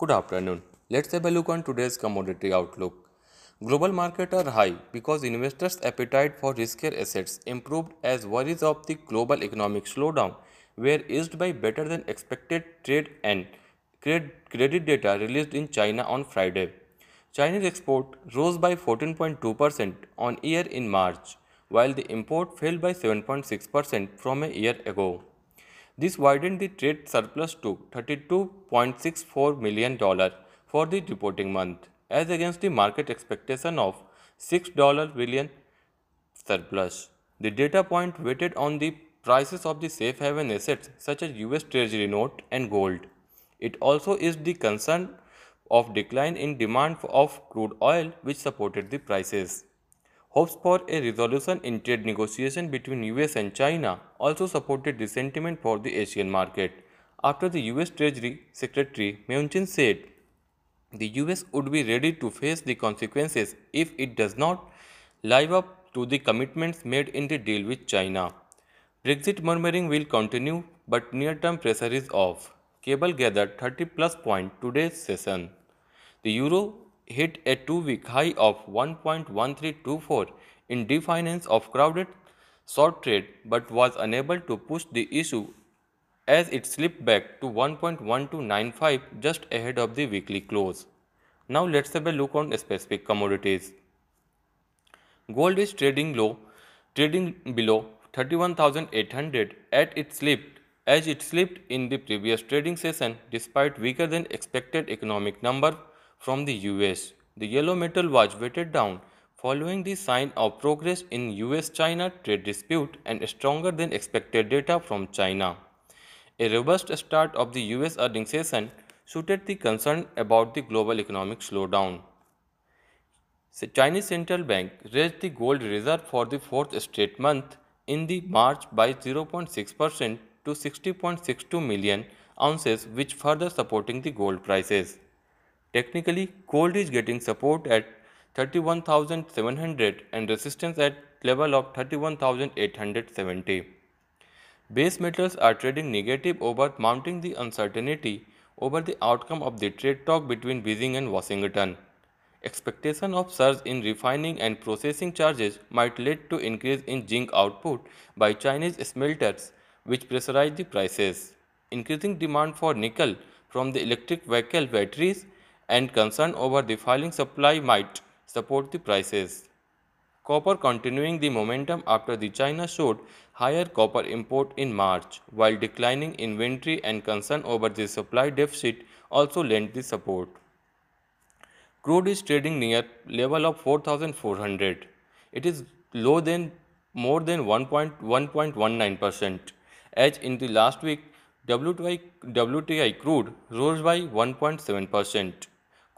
Good afternoon. Let's have a look on today's commodity outlook. Global markets are high because investors' appetite for riskier assets improved as worries of the global economic slowdown were eased by better than expected trade and credit data released in China on Friday. Chinese export rose by 14.2% on year in March, while the import fell by 7.6% from a year ago. This widened the trade surplus to $32.64 million for the reporting month, as against the market expectation of $6 billion surplus. The data point weighted on the prices of the safe haven assets such as US Treasury note and gold. It also is the concern of decline in demand of crude oil which supported the prices. Hopes for a resolution in trade negotiation between US and China also supported the sentiment for the Asian market. After the US Treasury Secretary Mnuchin said the US would be ready to face the consequences if it does not live up to the commitments made in the deal with China. Brexit murmuring will continue, but near term pressure is off. Cable gathered 30 plus point today's session. The euro hit a two-week high of 1.1324 in defiance of crowded short trade but was unable to push the issue as it slipped back to 1.1295 just ahead of the weekly close. Now let's have a look on specific commodities. Gold is trading low, trading below 31,800 at its slipped as it slipped in the previous trading session despite weaker than expected economic number from the US. The yellow metal was weighted down following the sign of progress in US-China trade dispute and stronger than expected data from China. A robust start of the US earnings session suited the concern about the global economic slowdown. The Chinese central bank raised the gold reserve for the fourth straight month in the March by 0.6% to 60.62 million ounces which further supporting the gold prices. Technically, gold is getting support at 31,700 and resistance at level of 31,870. Base metals are trading negative over mounting the uncertainty over the outcome of the trade talk between Beijing and Washington. Expectation of surge in refining and processing charges might lead to increase in zinc output by Chinese smelters which pressurize the prices. Increasing demand for nickel from the electric vehicle batteries and concern over the falling supply might support the prices. Copper continuing the momentum after the China showed higher copper import in March, while declining inventory and concern over the supply deficit also lent the support. Crude is trading near level of 4400. It is low than more than 1.1.19% as in the last week WTI, WTI crude rose by 1.7%.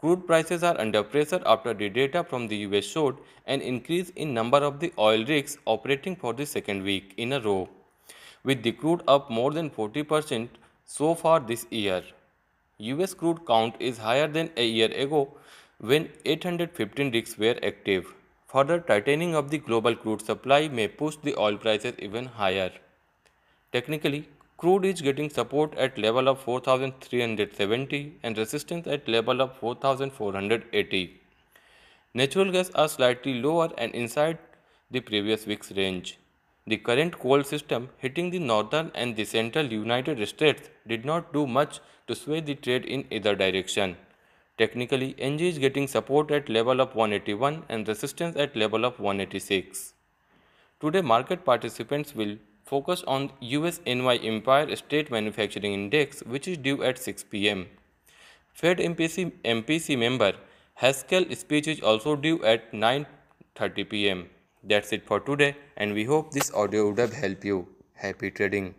Crude prices are under pressure after the data from the US showed an increase in number of the oil rigs operating for the second week in a row, with the crude up more than 40% so far this year. US crude count is higher than a year ago when 815 rigs were active. Further tightening of the global crude supply may push the oil prices even higher. Technically, Crude is getting support at level of 4370 and resistance at level of 4480. Natural gas are slightly lower and inside the previous week's range. The current cold system hitting the northern and the central United States did not do much to sway the trade in either direction. Technically, NG is getting support at level of 181 and resistance at level of 186. Today, market participants will focus on US NY Empire State Manufacturing Index which is due at 6 pm. Fed MPC, MPC member Haskel speech is also due at 9.30 pm. That's it for today and we hope this audio would have helped you. Happy trading.